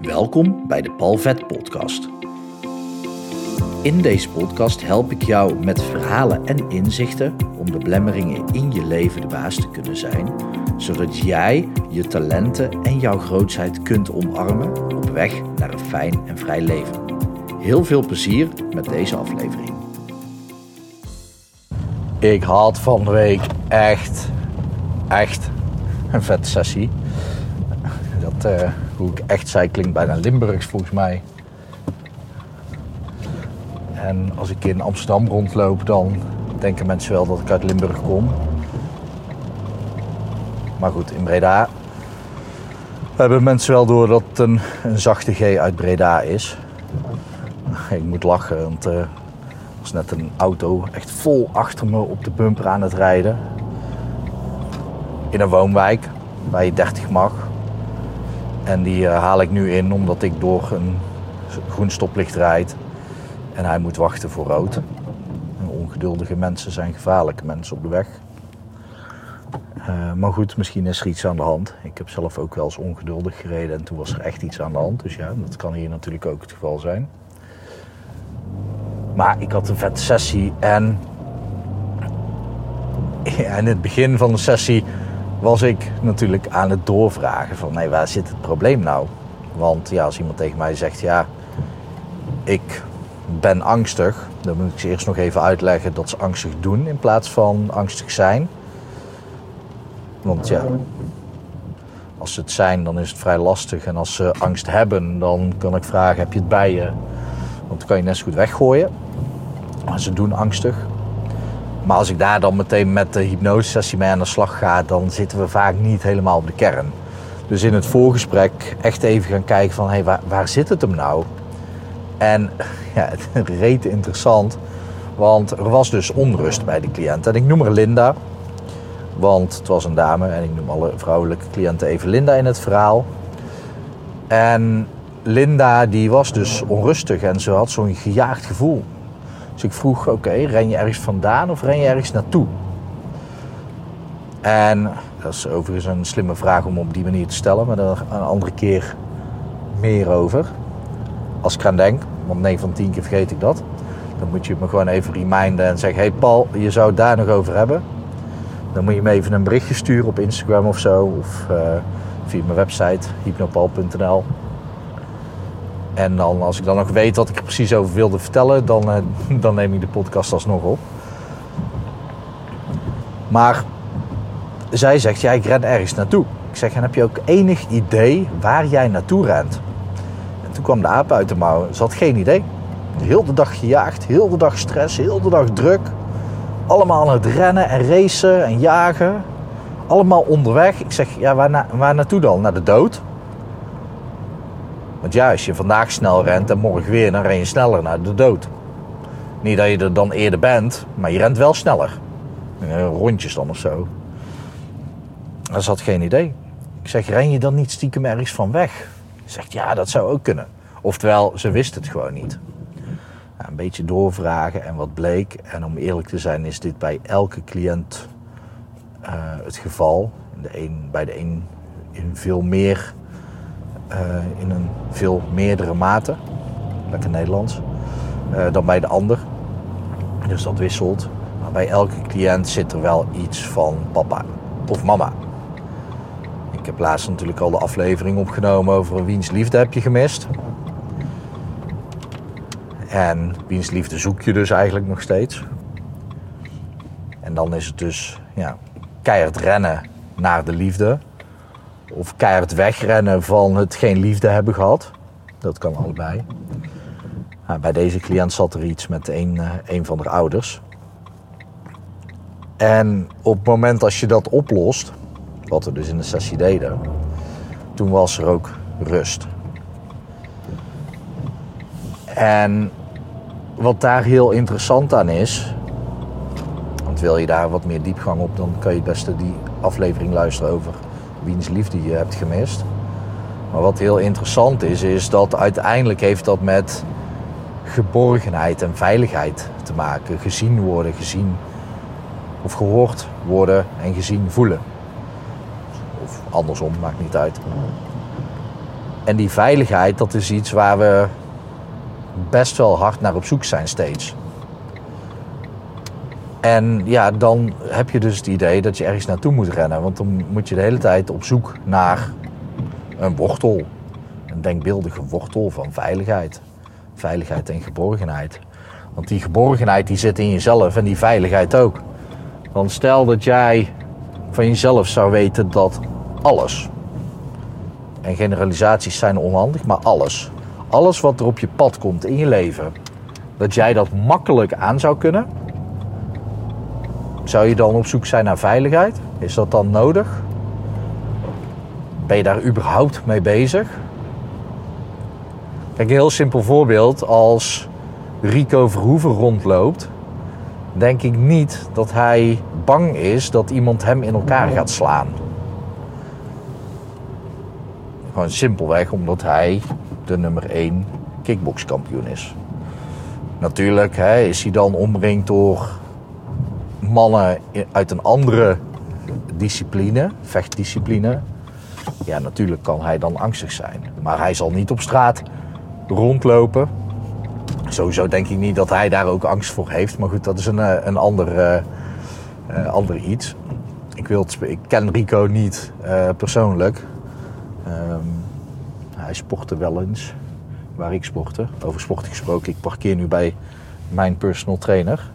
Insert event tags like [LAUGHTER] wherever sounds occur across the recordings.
Welkom bij de Palvet Podcast. In deze podcast help ik jou met verhalen en inzichten om de blemmeringen in je leven de baas te kunnen zijn, zodat jij je talenten en jouw grootheid kunt omarmen op weg naar een fijn en vrij leven. Heel veel plezier met deze aflevering. Ik had van de week echt, echt een vette sessie. Dat, uh, hoe ik echt zei, klinkt bijna Limburgs volgens mij. En als ik in Amsterdam rondloop, dan denken mensen wel dat ik uit Limburg kom. Maar goed, in Breda hebben mensen wel door dat het een, een zachte G uit Breda is. Ik moet lachen, want uh, er was net een auto echt vol achter me op de bumper aan het rijden. In een woonwijk waar je 30 mag. En die uh, haal ik nu in omdat ik door een groen stoplicht rijd. En hij moet wachten voor rood. En ongeduldige mensen zijn gevaarlijke mensen op de weg. Uh, maar goed, misschien is er iets aan de hand. Ik heb zelf ook wel eens ongeduldig gereden en toen was er echt iets aan de hand. Dus ja, dat kan hier natuurlijk ook het geval zijn. Maar ik had een vette sessie en [LAUGHS] in het begin van de sessie was ik natuurlijk aan het doorvragen van nee, waar zit het probleem nou? Want ja, als iemand tegen mij zegt ja, ik ben angstig, dan moet ik ze eerst nog even uitleggen dat ze angstig doen in plaats van angstig zijn. Want ja, als ze het zijn, dan is het vrij lastig. En als ze angst hebben, dan kan ik vragen: heb je het bij je? Want dan kan je net zo goed weggooien. Maar ze doen angstig. Maar als ik daar dan meteen met de hypnosesessie mee aan de slag ga, dan zitten we vaak niet helemaal op de kern. Dus in het voorgesprek echt even gaan kijken van, hé, hey, waar, waar zit het hem nou? En [LAUGHS] ja, het reet interessant, want er was dus onrust bij de cliënt. En ik noem haar Linda, want het was een dame en ik noem alle vrouwelijke cliënten even Linda in het verhaal. En Linda die was dus onrustig en ze had zo'n gejaagd gevoel. Dus ik vroeg, oké, ren je ergens vandaan of ren je ergens naartoe? En dat is overigens een slimme vraag om op die manier te stellen, maar daar een andere keer meer over. Als ik aan denk, want 9 van 10 keer vergeet ik dat. Dan moet je me gewoon even reminden en zeggen: Hey Paul, je zou het daar nog over hebben. Dan moet je me even een berichtje sturen op Instagram of zo. Of uh, via mijn website hypnopal.nl. En dan, als ik dan nog weet wat ik er precies over wilde vertellen, dan, uh, [LAUGHS] dan neem ik de podcast alsnog op. Maar zij zegt, ja, ik ren ergens naartoe. Ik zeg, en heb je ook enig idee waar jij naartoe rent? En toen kwam de aap uit de mouw. Ze had geen idee. Heel de dag gejaagd, heel de dag stress, heel de dag druk. Allemaal aan het rennen en racen en jagen. Allemaal onderweg. Ik zeg, ja, waar, waar naartoe dan? Naar de dood? Want ja, als je vandaag snel rent en morgen weer, dan ren je sneller naar de dood. Niet dat je er dan eerder bent, maar je rent wel sneller. Rondjes dan of zo. Dat had geen idee. Ik zeg, ren je dan niet stiekem ergens van weg? Zegt, ja, dat zou ook kunnen. Oftewel, ze wist het gewoon niet. Een beetje doorvragen en wat bleek. En om eerlijk te zijn is dit bij elke cliënt uh, het geval. De bij de een in veel meer, in een veel meerdere mate. Lekker Nederlands. Uh, dan bij de ander. Dus dat wisselt. Maar bij elke cliënt zit er wel iets van papa of mama. Ik heb laatst natuurlijk al de aflevering opgenomen over wiens liefde heb je gemist. En wiens liefde zoek je dus eigenlijk nog steeds. En dan is het dus ja, keihard rennen naar de liefde. Of keihard wegrennen van het geen liefde hebben gehad. Dat kan allebei. Nou, bij deze cliënt zat er iets met een, uh, een van de ouders. En op het moment als je dat oplost, wat we dus in de sessie deden, toen was er ook rust. En wat daar heel interessant aan is, want wil je daar wat meer diepgang op, dan kan je het beste die aflevering luisteren over wiens liefde je hebt gemist. Maar wat heel interessant is, is dat uiteindelijk heeft dat met geborgenheid en veiligheid te maken. Gezien worden, gezien of gehoord worden en gezien voelen. Of andersom, maakt niet uit. En die veiligheid, dat is iets waar we best wel hard naar op zoek zijn steeds. En ja, dan heb je dus het idee dat je ergens naartoe moet rennen. Want dan moet je de hele tijd op zoek naar een wortel. Een denkbeeldige wortel van veiligheid. Veiligheid en geborgenheid. Want die geborgenheid die zit in jezelf en die veiligheid ook. Want stel dat jij van jezelf zou weten dat alles, en generalisaties zijn onhandig, maar alles, alles wat er op je pad komt in je leven, dat jij dat makkelijk aan zou kunnen, zou je dan op zoek zijn naar veiligheid? Is dat dan nodig? Ben je daar überhaupt mee bezig? Kijk, een heel simpel voorbeeld. Als Rico Verhoeven rondloopt, denk ik niet dat hij bang is dat iemand hem in elkaar gaat slaan. Gewoon simpelweg omdat hij de nummer 1 kickbokskampioen is. Natuurlijk hè, is hij dan omringd door mannen uit een andere discipline, vechtdiscipline. Ja, natuurlijk kan hij dan angstig zijn. Maar hij zal niet op straat rondlopen. Sowieso denk ik niet dat hij daar ook angst voor heeft. Maar goed, dat is een, eh, een ander, uh, uh, ander iets. Ik, wil ik ken Rico niet persoonlijk. Um, hij sportte wel eens waar ik sportte. Over sport gesproken, ik parkeer nu bij mijn personal trainer.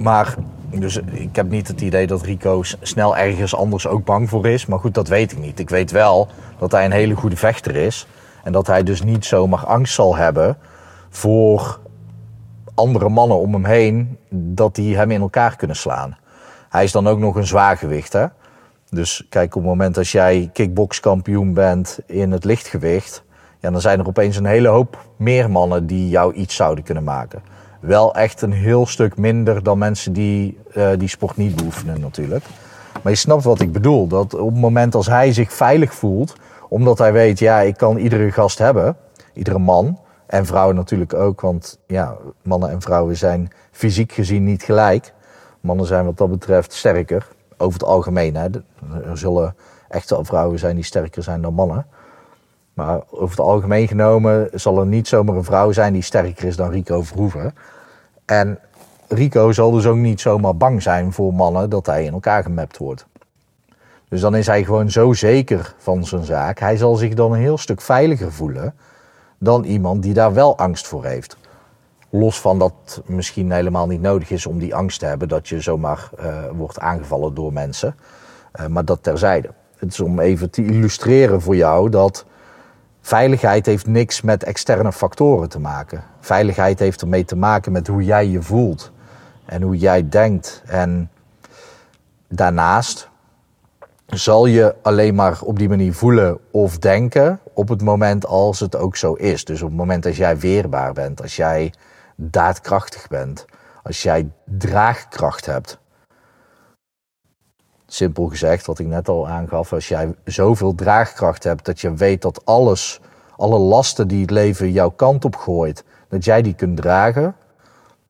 Maar dus ik heb niet het idee dat Rico snel ergens anders ook bang voor is. Maar goed, dat weet ik niet. Ik weet wel dat hij een hele goede vechter is. En dat hij dus niet zomaar angst zal hebben voor andere mannen om hem heen. Dat die hem in elkaar kunnen slaan. Hij is dan ook nog een zwaargewicht. Hè? Dus kijk, op het moment als jij kickbokskampioen bent in het lichtgewicht. Ja, dan zijn er opeens een hele hoop meer mannen die jou iets zouden kunnen maken wel echt een heel stuk minder dan mensen die uh, die sport niet beoefenen natuurlijk. Maar je snapt wat ik bedoel. Dat op het moment als hij zich veilig voelt, omdat hij weet, ja, ik kan iedere gast hebben, iedere man en vrouw natuurlijk ook, want ja, mannen en vrouwen zijn fysiek gezien niet gelijk. Mannen zijn wat dat betreft sterker, over het algemeen. Hè. Er zullen echte vrouwen zijn die sterker zijn dan mannen. Maar over het algemeen genomen zal er niet zomaar een vrouw zijn die sterker is dan Rico Verhoeven. En Rico zal dus ook niet zomaar bang zijn voor mannen dat hij in elkaar gemapt wordt. Dus dan is hij gewoon zo zeker van zijn zaak. Hij zal zich dan een heel stuk veiliger voelen dan iemand die daar wel angst voor heeft. Los van dat misschien helemaal niet nodig is om die angst te hebben dat je zomaar uh, wordt aangevallen door mensen. Uh, maar dat terzijde. Het is om even te illustreren voor jou dat Veiligheid heeft niks met externe factoren te maken. Veiligheid heeft ermee te maken met hoe jij je voelt en hoe jij denkt. En daarnaast zal je alleen maar op die manier voelen of denken op het moment als het ook zo is. Dus op het moment als jij weerbaar bent, als jij daadkrachtig bent, als jij draagkracht hebt. Simpel gezegd, wat ik net al aangaf, als jij zoveel draagkracht hebt dat je weet dat alles, alle lasten die het leven jouw kant op gooit, dat jij die kunt dragen,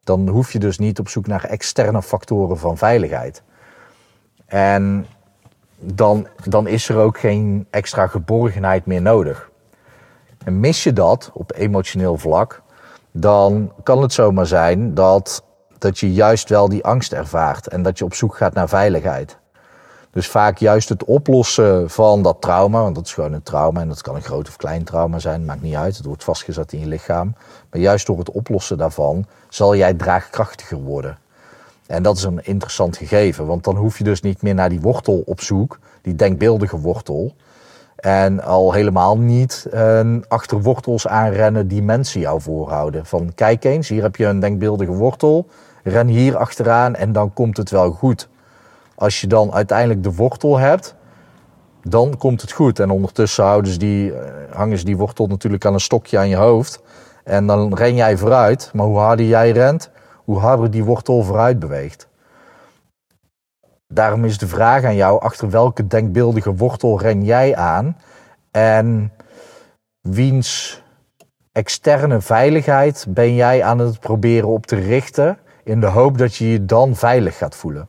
dan hoef je dus niet op zoek naar externe factoren van veiligheid. En dan, dan is er ook geen extra geborgenheid meer nodig. En mis je dat op emotioneel vlak, dan kan het zomaar zijn dat, dat je juist wel die angst ervaart en dat je op zoek gaat naar veiligheid. Dus vaak juist het oplossen van dat trauma, want dat is gewoon een trauma en dat kan een groot of klein trauma zijn, maakt niet uit, het wordt vastgezet in je lichaam. Maar juist door het oplossen daarvan zal jij draagkrachtiger worden. En dat is een interessant gegeven, want dan hoef je dus niet meer naar die wortel op zoek, die denkbeeldige wortel. En al helemaal niet uh, achter wortels aanrennen die mensen jou voorhouden. Van kijk eens, hier heb je een denkbeeldige wortel, ren hier achteraan en dan komt het wel goed. Als je dan uiteindelijk de wortel hebt, dan komt het goed. En ondertussen houden die, eh, hangen ze die wortel natuurlijk aan een stokje aan je hoofd. En dan ren jij vooruit. Maar hoe harder jij rent, hoe harder die wortel vooruit beweegt. Daarom is de vraag aan jou, achter welke denkbeeldige wortel ren jij aan? En wiens externe veiligheid ben jij aan het proberen op te richten in de hoop dat je je dan veilig gaat voelen?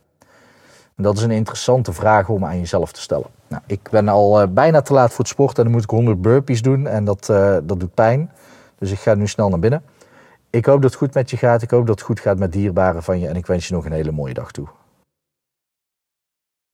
En dat is een interessante vraag om aan jezelf te stellen. Nou, ik ben al bijna te laat voor het sporten en dan moet ik 100 burpees doen en dat, dat doet pijn. Dus ik ga nu snel naar binnen. Ik hoop dat het goed met je gaat. Ik hoop dat het goed gaat met dierbaren van je. En ik wens je nog een hele mooie dag toe.